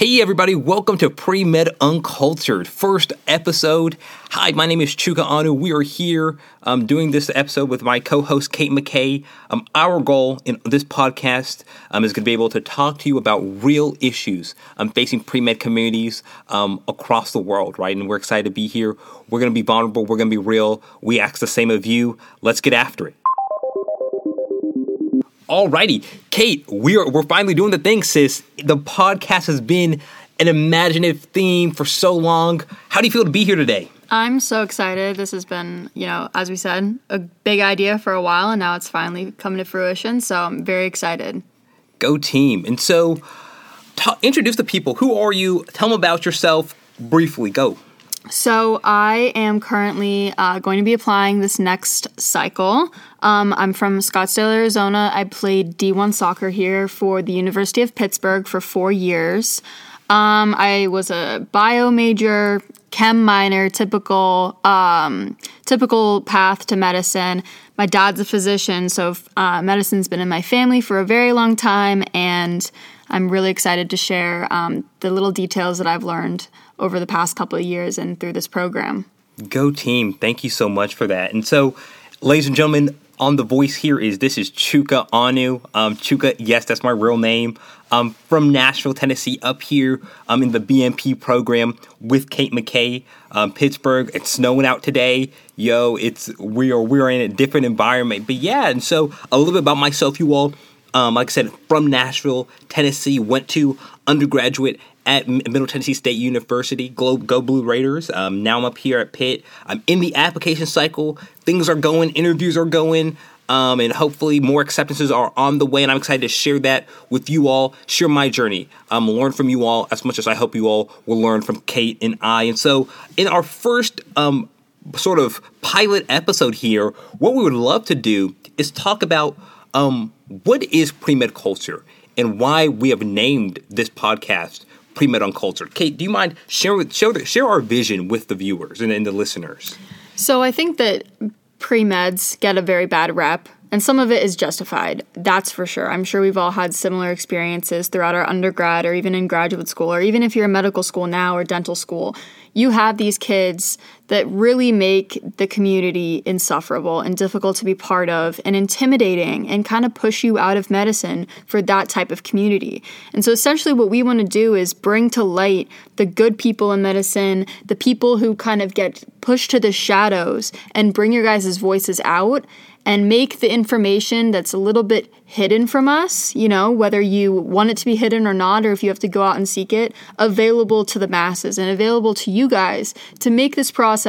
Hey, everybody, welcome to Pre Med Uncultured, first episode. Hi, my name is Chuka Onuh. We are here um, doing this episode with my co host, Kate McKay. Um, our goal in this podcast um, is going to be able to talk to you about real issues um, facing pre med communities um, across the world, right? And we're excited to be here. We're going to be vulnerable, we're going to be real. We ask the same of you. Let's get after it. Alrighty, Kate, we're we're finally doing the thing, sis. The podcast has been an imaginative theme for so long. How do you feel to be here today? I'm so excited. This has been, you know, as we said, a big idea for a while, and now it's finally coming to fruition. So I'm very excited. Go team! And so, t- introduce the people. Who are you? Tell them about yourself briefly. Go. So I am currently uh, going to be applying this next cycle. Um, I'm from Scottsdale, Arizona. I played D1 soccer here for the University of Pittsburgh for four years. Um, I was a bio major, chem minor, typical um, typical path to medicine. My dad's a physician, so uh, medicine's been in my family for a very long time, and I'm really excited to share um, the little details that I've learned over the past couple of years and through this program. Go team. Thank you so much for that. And so, ladies and gentlemen, on the voice here is this is Chuka Onuh. Um, Chuka, yes, that's my real name. I'm from Nashville, Tennessee, up here. I'm in the BMP program with Kate McKay, um, Pittsburgh. It's snowing out today. Yo, it's we are we are in a different environment. But yeah, and so a little bit about myself, you all. Um, like I said, from Nashville, Tennessee, went to undergraduate at Middle Tennessee State University. Go, go Blue Raiders. Um, now I'm up here at Pitt. I'm in the application cycle. Things are going, interviews are going. Um, and hopefully more acceptances are on the way and i'm excited to share that with you all share my journey um, learn from you all as much as i hope you all will learn from kate and i and so in our first um, sort of pilot episode here what we would love to do is talk about um, what is pre-med culture and why we have named this podcast pre-med uncultured. Kate, do you mind share share, share our vision with the viewers and, and the listeners? So I think that pre-meds get a very bad rep and some of it is justified. That's for sure. I'm sure we've all had similar experiences throughout our undergrad or even in graduate school, or even if you're in medical school now or dental school. You have these kids that really make the community insufferable and difficult to be part of and intimidating and kind of push you out of medicine for that type of community. And so essentially, what we want to do is bring to light the good people in medicine, the people who kind of get pushed to the shadows, and bring your guys' voices out and make the information that's a little bit hidden from us, you know, whether you want it to be hidden or not, or if you have to go out and seek it, available to the masses and available to you guys to make this process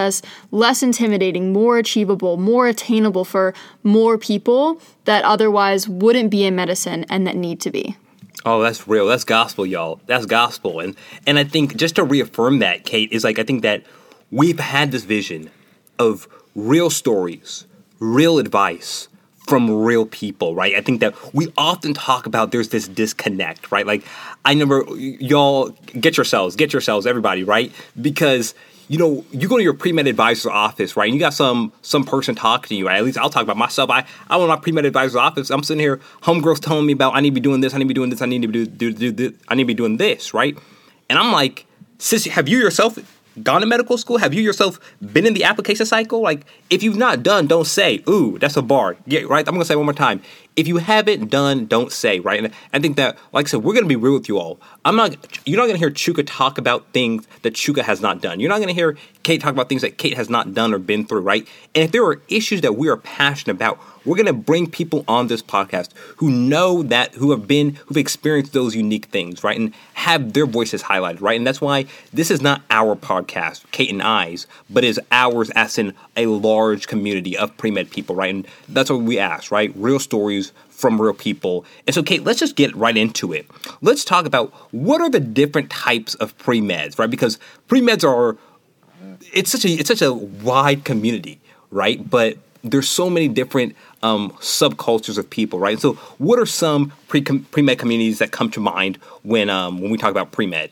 less intimidating, more achievable, more attainable for more people that otherwise wouldn't be in medicine and that need to be. Oh, that's real. That's gospel, y'all. That's gospel. And and I think just to reaffirm that, Kate, is like I think that we've had this vision of real stories real advice from real people, right? I think that we often talk about there's this disconnect, right? Like, I never, y'all get yourselves, get yourselves, everybody, right? Because you know, you go to your pre-med advisor's office, right? And you got some some person talking to you, right? At least I'll talk about myself. I I went to my pre-med advisor's office. I'm sitting here, homegirls telling me about I need to be doing this, I need to be doing this, I need to be do, do, do I need to be doing this, right? And I'm like, sis, have you yourself gone to medical school? Have you yourself been in the application cycle? Like, if you've not done, don't say, ooh, that's a bar. Yeah, right? I'm gonna say one more time. If you haven't done, don't say, right? And I think that, like I said, we're gonna be real with you all. I'm not you're not gonna hear Chuka talk about things that Chuka has not done. You're not gonna hear Kate talk about things that Kate has not done or been through, right? And if there are issues that we are passionate about, we're going to bring people on this podcast who know that, who have been, who've experienced those unique things, right? And have their voices highlighted, right? And that's why this is not our podcast, Kate and I's, but is ours as in a large community of pre med people, right? And that's what we ask, right? Real stories from real people. And so, Kate, let's just get right into it. Let's talk about what are the different types of pre meds, right? Because pre meds are, it's such a it's such a wide community, right? But there's so many different um, subcultures of people, right? So, what are some pre med communities that come to mind when um, when we talk about pre med?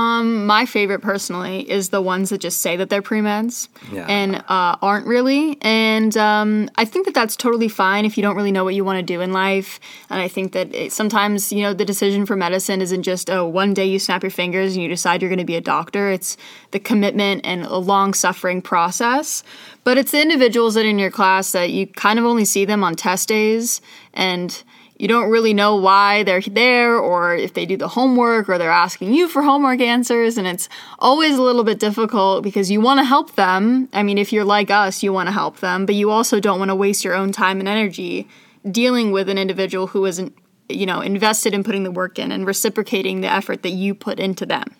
My favorite personally is the ones that just say that they're pre meds Yeah. and uh, aren't really. And um, I think that that's totally fine if you don't really know what you want to do in life. And I think that it, sometimes, you know, the decision for medicine isn't just, oh, one day you snap your fingers and you decide you're going to be a doctor. It's the commitment and a long suffering process. But it's the individuals that are in your class that you kind of only see them on test days and you don't really know why they're there or if they do the homework or they're asking you for homework answers and it's always a little bit difficult because you want to help them i mean if you're like us you want to help them but you also don't want to waste your own time and energy dealing with an individual who isn't you know invested in putting the work in and reciprocating the effort that you put into them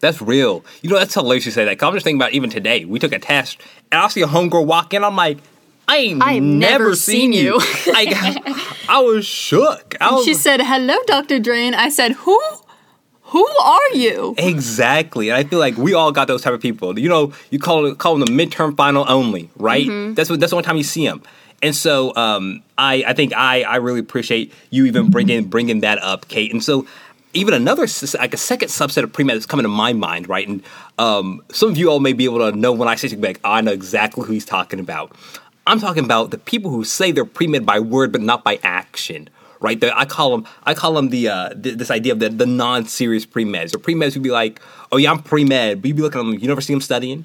That's real. You know, that's hilarious you say that. I'm just thinking about even today. We took a test, and I see a homegirl walk in. I'm like, I ain't I never, never seen, seen you. I, I was shook. I was, she said hello dr drain i said who who are you Exactly, and I feel like we all got those type of people. You know, you call call them the midterm final only, right? Mm-hmm. That's what that's the only time you see them. And so, um, I I think I I really appreciate you even bringing bringing that up, Kate. And so, even another like a second subset of pre med that's coming to my mind, right? And um, some of you all may be able to know when I say something like I know exactly who he's talking about. I'm talking about the people who say they're pre med by word but not by action right? The, I call them I call them the uh, th- this idea of the, the non-serious pre-meds. The pre-meds would be like, oh yeah, I'm pre-med, but you'd be looking at them, you never see them studying.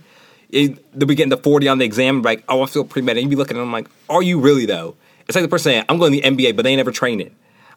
It, they'll be getting the 40 on the exam, like, oh, I feel pre-med, and you'd be looking at them like, are you really though? It's like the person saying, I'm going to the NBA, but they ain't never training.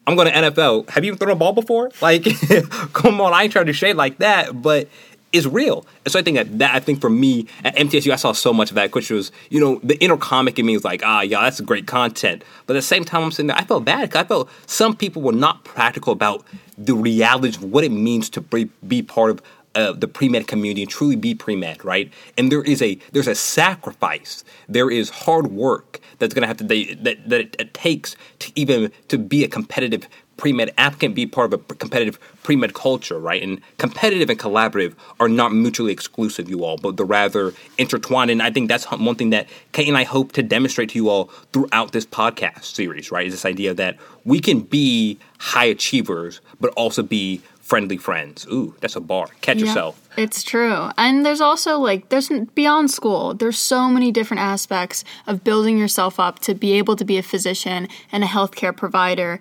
I'm going to NFL. Have you even thrown a ball before? Like, come on, I ain't trying to shade like that, but it's real. And so I think that, that I think for me at MTSU, I saw so much of that, which was, you know, the inner comic in me was like, ah, yeah, that's great content. But at the same time, I'm sitting there, I felt bad I felt some people were not practical about the reality of what it means to be, be part of uh, the pre-med community and truly be pre-med, right? And there is a there's a sacrifice, there is hard work that's going to have to they, that that it takes to even to be a competitive pre-med applicant, be part of a competitive pre-med culture, right? And competitive and collaborative are not mutually exclusive, you all, but they're rather intertwined. And I think that's one thing that Kate and I hope to demonstrate to you all throughout this podcast series, right? Is this idea that we can be high achievers, but also be friendly friends. Ooh, that's a bar. Catch Yeah, yourself. It's true. And there's also like there's beyond school. There's so many different aspects of building yourself up to be able to be a physician and a healthcare provider.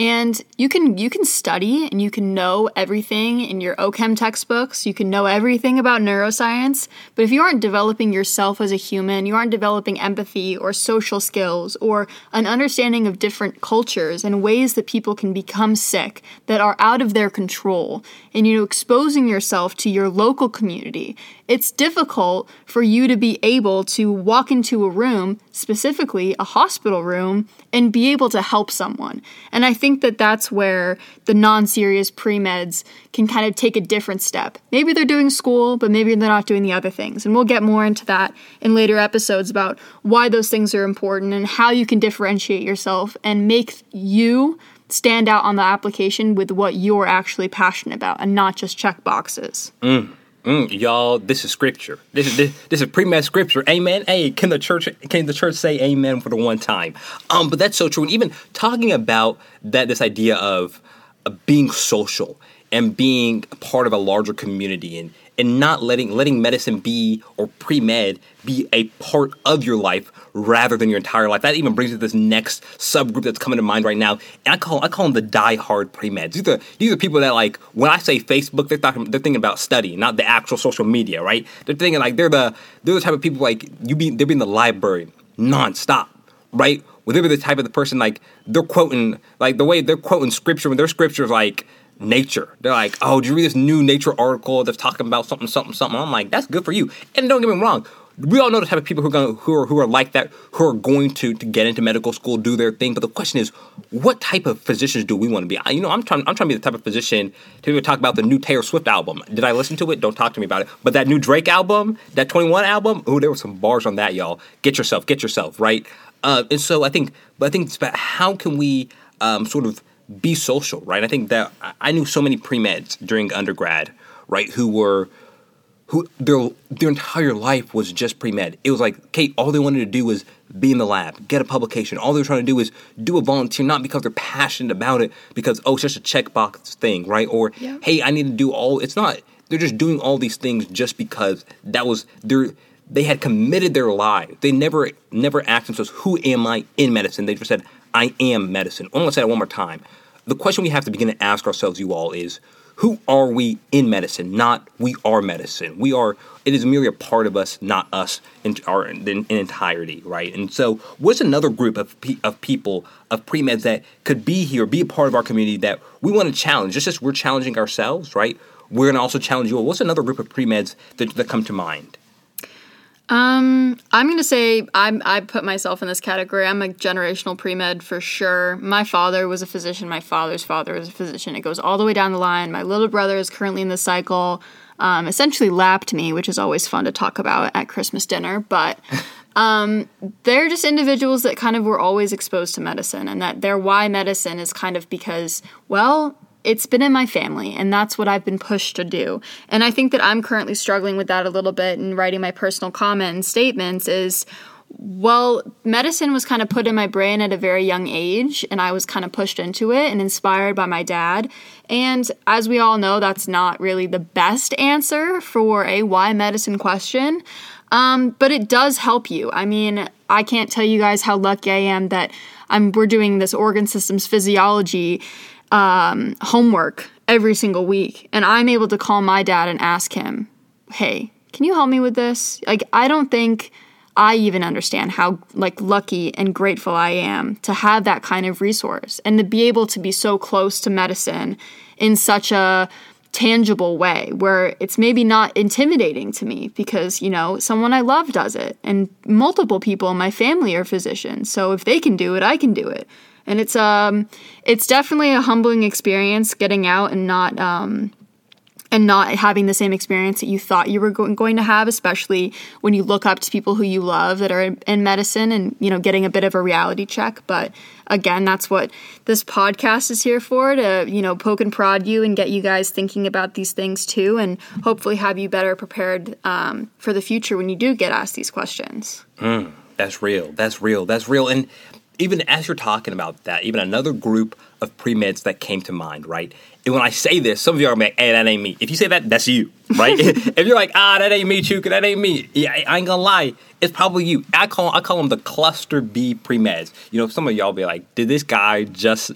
And you can you can study and you can know everything in your OChem textbooks. You can know everything about neuroscience, but if you aren't developing yourself as a human, you aren't developing empathy or social skills or an understanding of different cultures and ways that people can become sick that are out of their control, and you know exposing yourself to your local community, it's difficult for you to be able to walk into a room, specifically a hospital room, and be able to help someone. And I think that that's where the non serious pre meds can kind of take a different step. Maybe they're doing school, but maybe they're not doing the other things. And we'll get more into that in later episodes about why those things are important and how you can differentiate yourself and make you stand out on the application with what you're actually passionate about and not just check boxes. Mm, y'all, this is scripture. This is this, this is pre-med scripture. Amen. Hey, can the church can the church say amen for the one time? Um, but that's so true. And even talking about that, this idea of, of being social and being part of a larger community and and not letting letting medicine be or pre-med be a part of your life rather than your entire life. That even brings us to this next subgroup that's coming to mind right now. And I call I call them the die-hard pre-meds. These are these are people that like when I say Facebook, they're talking they're thinking about study, not the actual social media, right? They're thinking like they're the they're the type of people like you be they're in the library nonstop, right? Well, they're the type of the person like they're quoting like the way they're quoting scripture when their scripture is like nature. They're like, oh, did you read this new nature article that's talking about something, something, something? I'm like, that's good for you. And don't get me wrong, we all know the type of people who are going who are who are like that, who are going to to get into medical school, do their thing. But the question is, what type of physicians do we want to be? I, you know, I'm trying I'm trying to be the type of physician to even talk about the new Taylor Swift album. Did I listen to it? Don't talk to me about it. But that new Drake album, that 21 album, oh, there were some bars on that, y'all. Get yourself, get yourself right. Uh, and so I think, but I think it's about how can we um, sort of be social, right? I think that I- knew so many pre meds during undergrad, right, who were who their their entire life was just pre med. It was like Kate, all they wanted to do was be in the lab, get a publication. All they're trying to do is do a volunteer, not because they're passionate about it, because oh, it's just a checkbox thing, right? Or Yeah. hey, I need to do all. It's not. They're just doing all these things just because that was their. They had committed their lives. They never never asked themselves, "Who am I in medicine?" They just said, "I am medicine." I'm gonna say that one more time. The question we have to begin to ask ourselves, you all, is who are we in medicine? Not we are medicine. We are. It is merely a part of us, not us in our in, entirety, right? And so, what's another group of of people of pre meds that could be here, be a part of our community that we want to challenge? Just as we're challenging ourselves, right? We're gonna also challenge you. all. What's another group of pre meds that, that come to mind? I'm gonna say I'm I put myself in this category. I'm a generational pre med for sure. My father was a physician. My father's father was a physician. It goes all the way down the line. My little brother is currently in the cycle. Um, essentially lapped me, which is always fun to talk about at Christmas dinner. But um, they're just individuals that kind of were always exposed to medicine, and that their why medicine is kind of because well. It's been in my family, and that's what I've been pushed to do. And I think that I'm currently struggling with that a little bit in writing my personal comment and statements is well, medicine was kind of put in my brain at a very young age, and I was kind of pushed into it and inspired by my dad. And as we all know, that's not really the best answer for a why medicine question, um, but it does help you. I mean, I can't tell you guys how lucky I am that I'm we're doing this organ systems physiology um, homework every single week, and I'm able to call my dad and ask him, "Hey, can you help me with this?" Like, I don't think I even understand how like lucky and grateful I am to have that kind of resource and to be able to be so close to medicine in such a tangible way where it's maybe not intimidating to me because you know someone I love does it and multiple people in my family are physicians so if they can do it I can do it and it's um it's definitely a humbling experience getting out and not um and not having the same experience that you thought you were going to have especially when you look up to people who you love that are in, in medicine and you know getting a bit of a reality check but again that's what this podcast is here for to you know poke and prod you and get you guys thinking about these things too and hopefully have you better prepared um, for the future when you do get asked these questions That's real. That's real. That's real. And even as you're talking about that, even another group of pre meds that came to mind, right? And when I say this, some of you are like, hey, that ain't me. If you say that, that's you, right? if you're like, ah, that ain't me, Chuka, that ain't me. Yeah, I ain't gonna lie. It's probably you. I call I call them the cluster B pre meds. You know, some of y'all be like, did this guy just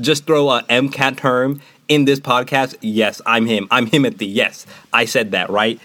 just throw a MCAT term in this podcast? Yes, I'm him. I'm him at the yes. I said that, right?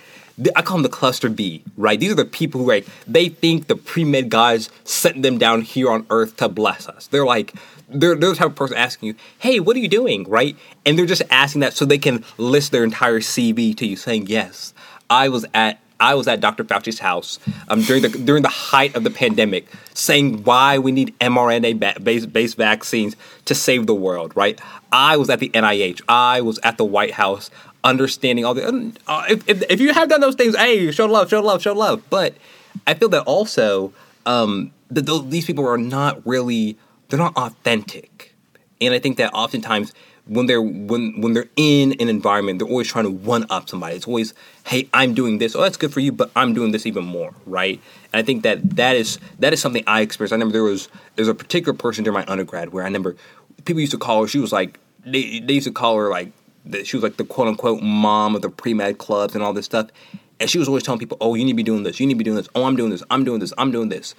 I call them the cluster B, right? These are the people who like they think the pre med guys sent them down here on Earth to bless us. They're like they're, they're the type of person asking you, "Hey, what are you doing?" Right? And they're just asking that so they can list their entire CV to you, saying, "Yes, I was at." I was at Dr. Fauci's house um, during the during the height of the pandemic, saying why we need mRNA ba- based, based vaccines to save the world. Right? I was at the NIH. I was at the White House, understanding all the. Uh, if, if, if you have done those things, hey, show love, show love, show love. But I feel that also um, that those, these people are not really they're not authentic, and I think that oftentimes when they're when when they're in an environment, they're always trying to one up somebody. It's always, hey, I'm doing this. Oh, that's good for you, but I'm doing this even more, right? And I think that that is that is something I experienced. I remember there was there's a particular person during my undergrad where I remember people used to call her. She was like they they used to call her like that she was like the quote unquote mom of the pre med clubs and all this stuff. And she was always telling people, "Oh, you need to be doing this. You need to be doing this. Oh, I'm doing this. I'm doing this. I'm doing this."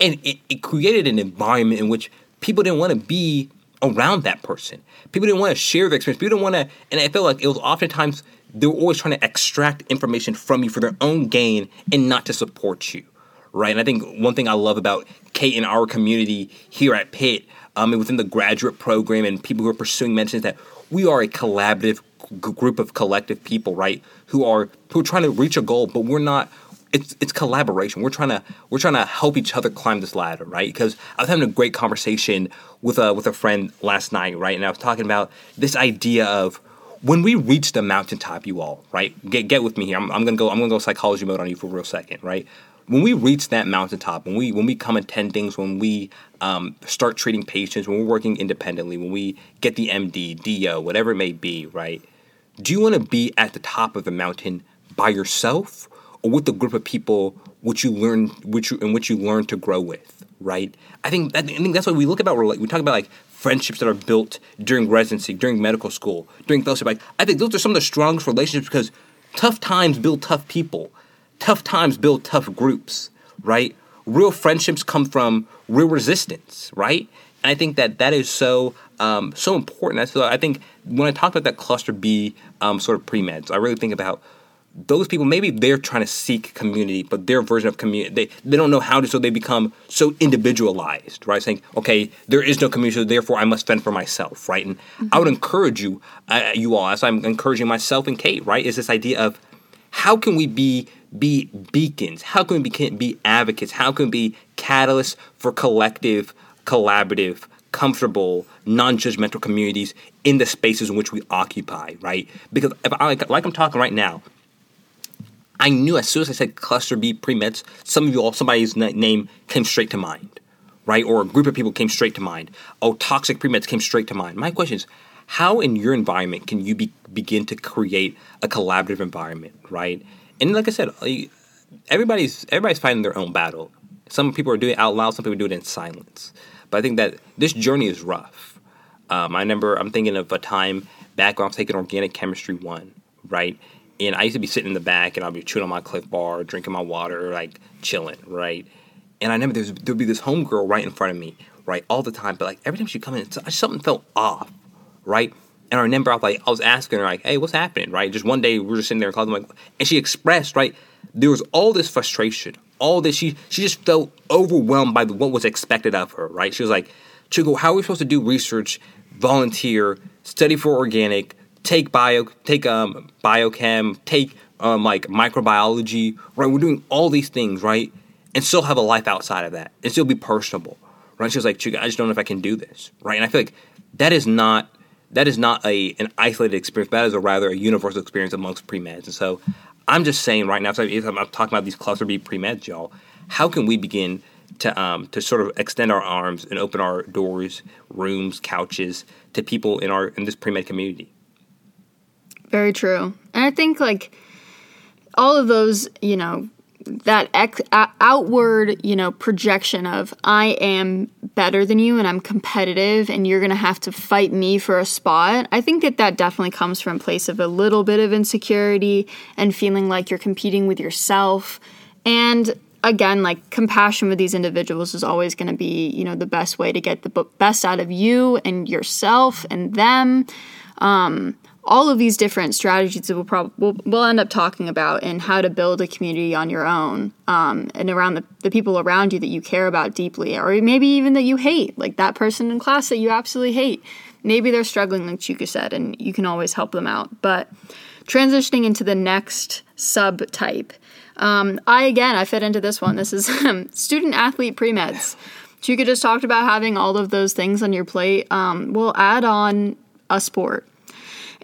And it, it created an environment in which people didn't want to be around that person. People didn't want to share their experience. People didn't want to, and I felt like it was oftentimes they were always trying to extract information from you for their own gain and not to support you, right? And I think one thing I love about Kate and our community here at Pitt, um, and within the graduate program and people who are pursuing medicine, is that we are a collaborative g- group of collective people, right? Who are who are trying to reach a goal, but we're not it's it's collaboration. We're trying to we're trying to help each other climb this ladder, right? Because I was having a great conversation with a with a friend last night, right? And I was talking about this idea of when we reach the mountaintop, you all, right? Get get with me here. I'm, I'm gonna go. I'm gonna go psychology mode on you for a real second, right? When we reach that mountaintop, when we when we come attend things, when we um, start treating patients, when we're working independently, when we get the MD, DO, whatever it may be, right? Do you want to be at the top of the mountain by yourself or with a group of people which you learn which you, in which you learn to grow with, right? I think I think that's what we look about. We talk about like friendships that are built during residency, during medical school, during fellowship. Like I think those are some of the strongest relationships because tough times build tough people, tough times build tough groups, right? Real friendships come from real resistance, right? And I think that that is so um, so important. So I think when I talk about that cluster B um, sort of pre meds, I really think about those people maybe they're trying to seek community but their version of community they, they don't know how to so they become so individualized right saying okay there is no community so therefore i must fend for myself right and mm-hmm. i would encourage you uh, you all as i'm encouraging myself and kate right is this idea of how can we be be beacons how can we be, be advocates how can we be catalysts for collective collaborative comfortable non-judgmental communities in the spaces in which we occupy right because if I, like, i'm talking right now I knew as soon as I said cluster B pre meds, some of you all, somebody's name came straight to mind, right? Or a group of people came straight to mind. Oh, toxic pre meds came straight to mind. My question is, how in your environment can you be, begin to create a collaborative environment, right? And like I said, everybody's everybody's fighting their own battle. Some people are doing it out loud, some people do it in silence. But I think that this journey is rough. Um, I remember I'm thinking of a time back when I was taking organic chemistry one, right? and I used to be sitting in the back and I'd be chewing on my Clif Bar, drinking my water, like chilling, right? And I remember there'd be this homegirl right in front of me, right, all the time. But like every time she'd come in, something felt off, right? And I remember I was like, I was asking her like, "Hey, what's happening?" Right? Just one day we were just sitting there in class, like, and she expressed right there was all this frustration, all this she she just felt overwhelmed by what was expected of her. Right? She was like, "Chuka, how are we supposed to do research, volunteer, study for organic?" take bio, take um, biochem, take um, like microbiology, right? We're doing all these things, right? And still have a life outside of that and still be personable, right? She was like, I just don't know if I can do this, right? And I feel like that is not that is not a an isolated experience. That is a rather a universal experience amongst pre meds. And so I'm just saying right now, so I'm talking about these cluster B pre meds, y'all. How can we begin to um, to sort of extend our arms and open our doors, rooms, couches to people in our in this pre med community? Very true. And I think like all of those, you know, that ex- outward, you know, projection of I am better than you and I'm competitive and you're going to have to fight me for a spot. I think that that definitely comes from a place of a little bit of insecurity and feeling like you're competing with yourself. And again, like compassion with these individuals is always going to be, you know, the best way to get the best out of you and yourself and them. Um, all of these different strategies that we'll probably we'll, we'll, end up talking about and how to build a community on your own um, and around the, the people around you that you care about deeply or maybe even that you hate like that person in class that you absolutely hate. Maybe they're struggling like Chuka said and you can always help them out. But transitioning into the next subtype um, I again I fit into this one. This is um, student athlete pre-meds. Chuka just talked about having all of those things on your plate. Um, we'll add on a sport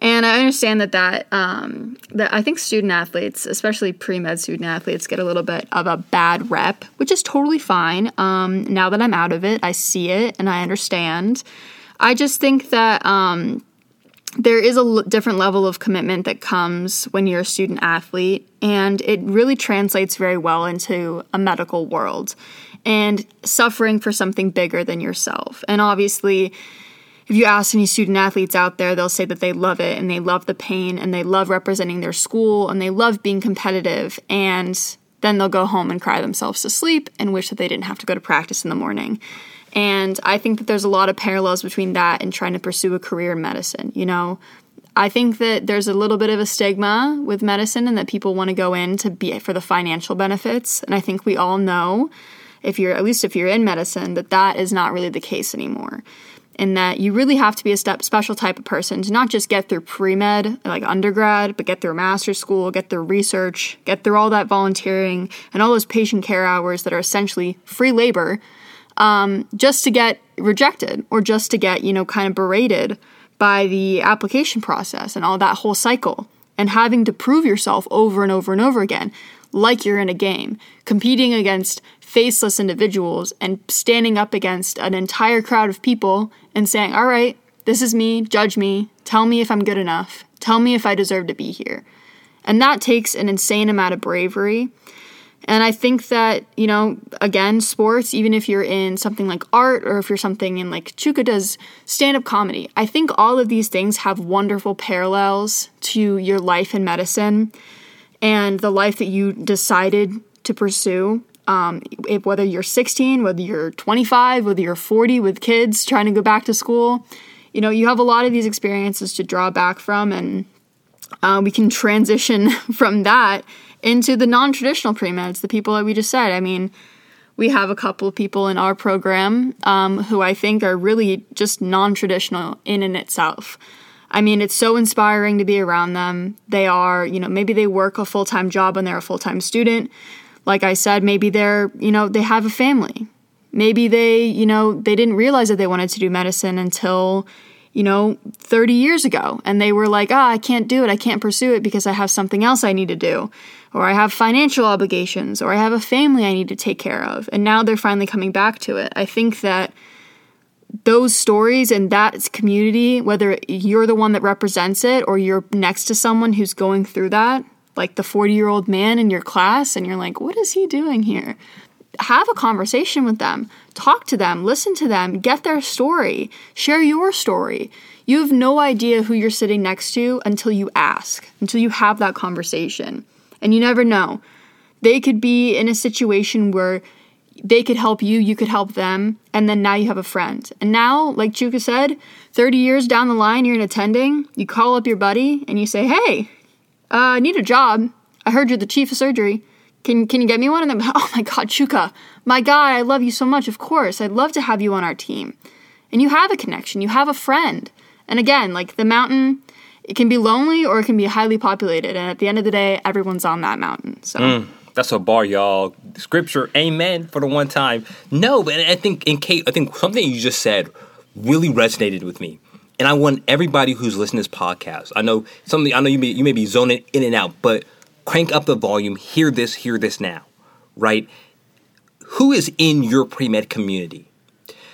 and I understand that that um, that I think student athletes, especially pre med student athletes, get a little bit of a bad rep, which is totally fine. Um, now that I'm out of it, I see it and I understand. I just think that um, there is a l- different level of commitment that comes when you're a student athlete, and it really translates very well into a medical world and suffering for something bigger than yourself. And obviously if you ask any student athletes out there, they'll say that they love it and they love the pain and they love representing their school and they love being competitive. And then they'll go home and cry themselves to sleep and wish that they didn't have to go to practice in the morning. And I think that there's a lot of parallels between that and trying to pursue a career in medicine. You know, I think that there's a little bit of a stigma with medicine and that people want to go in to be for the financial benefits. And I think we all know if you're at least if you're in medicine that that is not really the case anymore in that you really have to be a step special type of person to not just get through pre-med like undergrad but get through master's school get through research get through all that volunteering and all those patient care hours that are essentially free labor um, just to get rejected or just to get you know kind of berated by the application process and all that whole cycle and having to prove yourself over and over and over again like you're in a game competing against faceless individuals and standing up against an entire crowd of people and saying, All right, this is me, judge me, tell me if I'm good enough, tell me if I deserve to be here. And that takes an insane amount of bravery. And I think that, you know, again, sports, even if you're in something like art or if you're something in like Chuka does stand up comedy, I think all of these things have wonderful parallels to your life in medicine and the life that you decided to pursue. Um, if, whether you're 16, whether you're 25, whether you're 40 with kids trying to go back to school, you know, you have a lot of these experiences to draw back from, and uh, we can transition from that into the non traditional pre meds, the people that we just said. I mean, we have a couple of people in our program um, who I think are really just non traditional in and itself. I mean, it's so inspiring to be around them. They are, you know, maybe they work a full time job and they're a full time student. Like I said, maybe they're, you know, they have a family. Maybe they, you know, they didn't realize that they wanted to do medicine until, you know, 30 years ago. And they were like, ah, I can't do it. I can't pursue it because I have something else I need to do. Or I have financial obligations. Or I have a family I need to take care of. And now they're finally coming back to it. I think that those stories and that community, whether you're the one that represents it or you're next to someone who's going through that, like the 40 year old man in your class, and you're like, what is he doing here? Have a conversation with them, talk to them, listen to them, get their story, share your story. You have no idea who you're sitting next to until you ask, until you have that conversation. And you never know. They could be in a situation where they could help you, you could help them, and then now you have a friend. And now, like Chuka said, 30 years down the line, you're in attending, you call up your buddy and you say, Hey, uh, I need a job. I heard you're the chief of surgery. Can, can you get me one? And then, oh my God, Chuka, my guy, I love you so much. Of course, I'd love to have you on our team. And you have a connection, you have a friend. And again, like the mountain, it can be lonely or it can be highly populated. And at the end of the day, everyone's on that mountain. So. Mm. That's a bar, y'all. Scripture, amen for the one time. No, but I think in Kate, I think something you just said really resonated with me. And I want everybody who's listening to this podcast. I know something. I know you may you may be zoning in and out, but crank up the volume. Hear this. Hear this now. Right? Who is in your pre med community?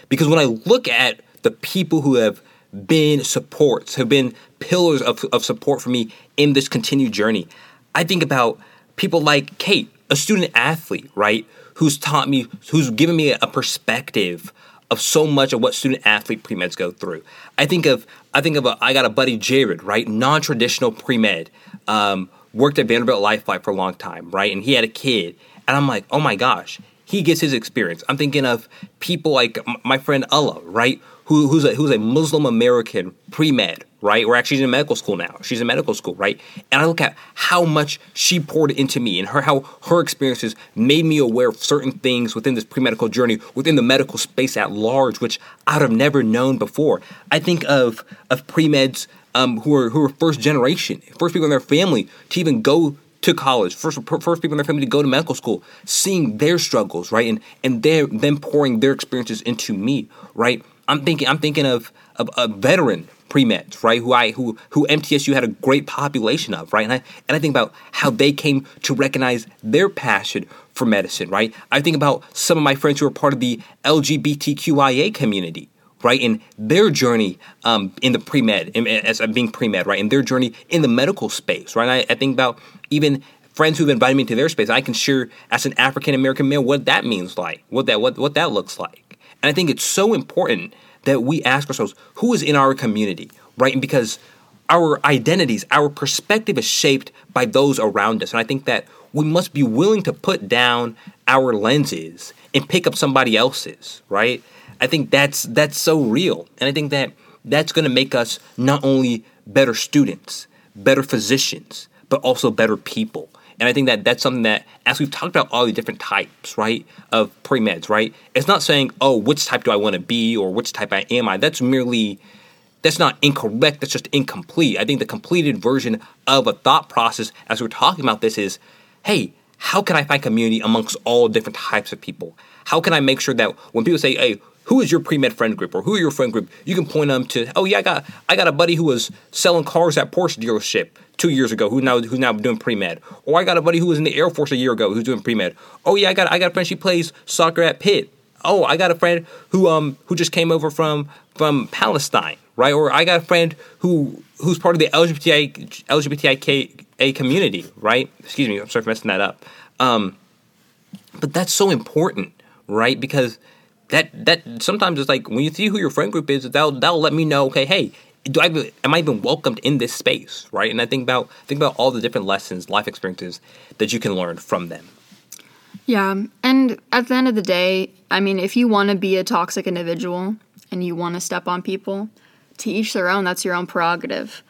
Because when I look at the people who have been supports, have been pillars of, of support for me in this continued journey, I think about people like Kate, a student athlete, right? Who's taught me, who's given me a perspective of so much of what student athlete pre meds go through. I think of, I think of, a, I got a buddy Jared, right? Non traditional pre med, um, worked at Vanderbilt Lifeline for a long time, right? And he had a kid, and I'm like, oh my gosh, he gets his experience. I'm thinking of people like my friend Allah, right? Who, who's a who's a Muslim American pre med, right? Or actually, in medical school now. She's in medical school, right? And I look at how much she poured into me and her how her experiences made me aware of certain things within this pre medical journey, within the medical space at large, which I'd have never known before. I think of of pre meds um, who are who are first generation, first people in their family to even go to college, first first people in their family to go to medical school, seeing their struggles, right, and and them pouring their experiences into me, right. I'm thinking I'm thinking of, a veteran pre-meds, right? Who I who who MTSU had a great population of, right? And I and I think about how they came to recognize their passion for medicine, right? I think about some of my friends who are part of the LGBTQIA community, right? In their journey um, in the pre med, as being pre med, right? In their journey in the medical space, right? I, I, think about even friends who've invited me into their space. I can share as an African American male what that means like, what that what what that looks like, and I think it's so important that we ask ourselves who is in our community, right? And because our identities, our perspective is shaped by those around us. And I think that we must be willing to put down our lenses and pick up somebody else's, right? I think that's that's so real. And I think that that's going to make us not only better students, better physicians, but also better people. And I think that that's something that, as we've talked about all the different types, right, of pre meds, right, it's not saying, oh, which type do I want to be or which type I am I. That's merely, that's not incorrect. That's just incomplete. I think the completed version of a thought process, as we're talking about this, is, hey, how can I find community amongst all different types of people? How can I make sure that when people say, hey, who is your pre-med friend group or who are your friend group, you can point them to, oh yeah, I got I got a buddy who was selling cars at Porsche dealership two years ago who now who's now doing pre med. Or I got a buddy who was in the Air Force a year ago who's doing pre med. Oh yeah, I got I got a friend she plays soccer at Pitt. Oh, I got a friend who um who just came over from from Palestine, right? Or I got a friend who who's part of the LGBTI LGBTIK community, right? Excuse me, I'm sorry for messing that up. Um, but that's so important, right? Because that that sometimes it's like when you see who your friend group is, that'll that'll let me know. Okay, hey, do I am I even welcomed in this space, right? And I think about think about all the different lessons, life experiences that you can learn from them. Yeah, and at the end of the day, I mean, if you want to be a toxic individual and you want to step on people, to each their own. That's your own prerogative.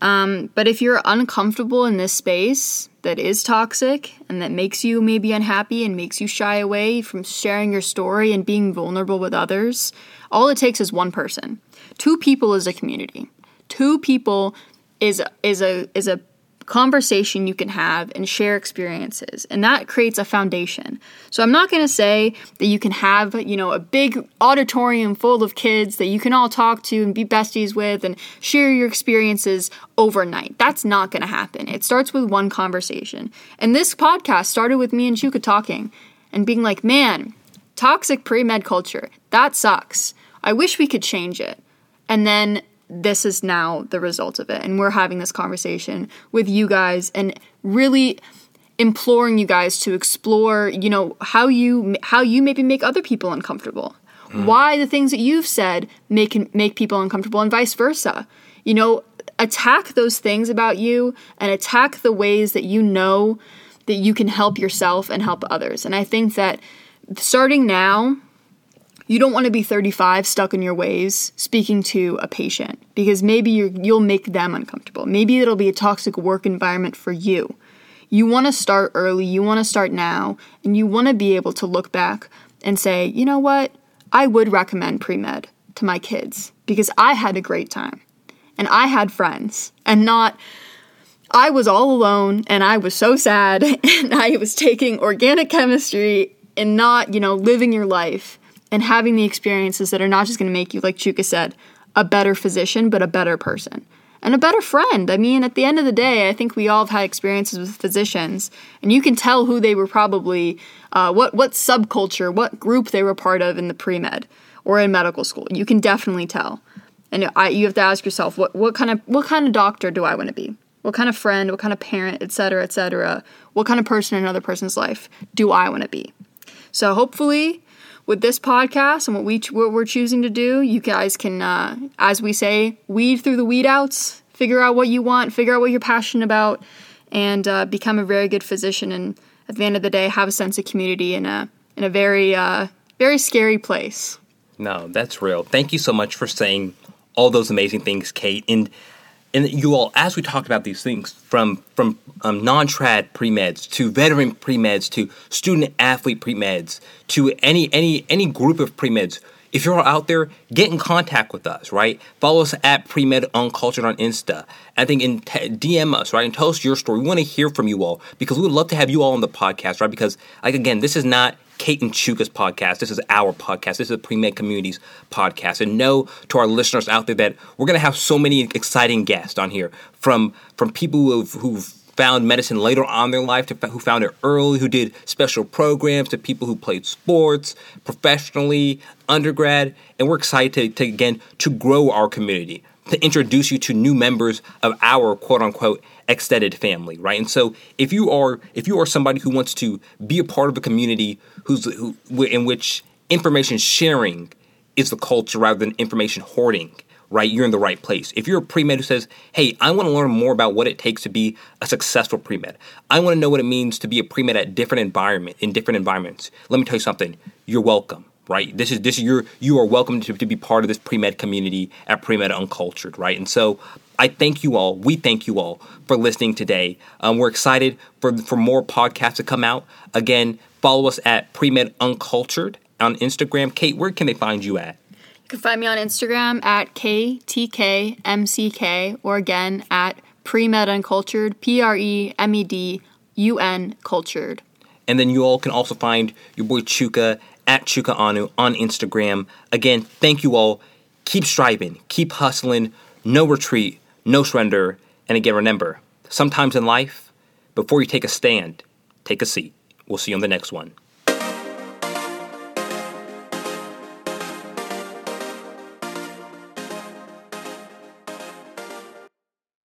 Um, but if you're uncomfortable in this space that is toxic and that makes you maybe unhappy and makes you shy away from sharing your story and being vulnerable with others, all it takes is one person. Two people is a community. Two people is is a is a conversation you can have and share experiences and that creates a foundation. So i'm not going to say that you can have you know a big auditorium full of kids that you can all talk to and be besties with and share your experiences overnight. That's not going to happen. It starts with one conversation. And this podcast started with me and chuka talking and being like man toxic pre-med culture that sucks. I wish we could change it and then this is now the result of it. And we're having this conversation with you guys and really imploring you guys to explore, you know, how you how you maybe make other people uncomfortable. Mm. Why the things that you've said make make people uncomfortable and vice versa. You know, attack those things about you and attack the ways that you know that you can help yourself and help others. And I think that starting now you don't want to be 35 stuck in your ways speaking to a patient because maybe you will make them uncomfortable. Maybe it'll be a toxic work environment for you. You want to start early, you want to start now, and you want to be able to look back and say, you know what? I would recommend pre med to my kids because I had a great time and I had friends and not. I was all alone and I was so sad and I was taking organic chemistry and not, you know, living your life and having the experiences that are not just going to make you, like Chuka said, a better physician, but a better person and a better friend. I mean, at the end of the day, I think we all have had experiences with physicians, and you can tell who they were probably, uh, what what subculture, what group they were part of in the pre med or in medical school. You can definitely tell, and I, you have to ask yourself, what what kind of what kind of doctor do I want to be? What kind of friend? What kind of parent? Etc. Etc. What kind of person in another person's life do I want to be? So hopefully with this podcast and what we what we're choosing to do, you guys can, uh, as we say, weed through the weed outs, figure out what you want, figure out what you're passionate about, and uh, become a very good physician. And at the end of the day, have a sense of community in a in a very uh, very scary place. No, that's real. Thank you so much for saying all those amazing things, Kate. And and you all, as we talked about these things, from from um, non-trad pre-meds to veteran pre-meds to student athlete pre-meds to any any any group of pre-meds, if you're out there, get in contact with us, right? Follow us at Premed Uncultured on Insta. I think in t- DM us, right, and tell us your story. We want to hear from you all because we would love to have you all on the podcast, right? Because like again, this is not Kate and Chuka's podcast. This is our podcast. This is the Pre-Med Community's podcast. And know to our listeners out there that we're going to have so many exciting guests on here from from people who've, who've found medicine later on in their life, to who found it early, who did special programs, to people who played sports professionally, undergrad, and we're excited to, to again to grow our community, to introduce you to new members of our quote unquote extended family, right? And so if you are if you are somebody who wants to be a part of a community who's who, in which information sharing is the culture rather than information hoarding, right? You're in the right place. If you're a pre med who says, "Hey, I want to learn more about what it takes to be a successful pre med. I want to know what it means to be a pre med at different environment in different environments." Let me tell you something. You're welcome right? This is this is your you are welcome to, to be part of this pre med community at Pre Med Uncultured, right? And so I thank you all. We thank you all for listening today. Um, we're excited for for more podcasts to come out. Again, follow us at Premed Uncultured on Instagram. Kate, where can they find you at? You can find me on Instagram at KTKMCK or again at Premed Uncultured, P R E M E D U N Cultured. And then you all can also find your boy Chuka at Chuka Onuh on Instagram. Again, thank you all. Keep striving, keep hustling, no retreat, no surrender. And again, remember, sometimes in life, before you take a stand, take a seat. We'll see you on the next one.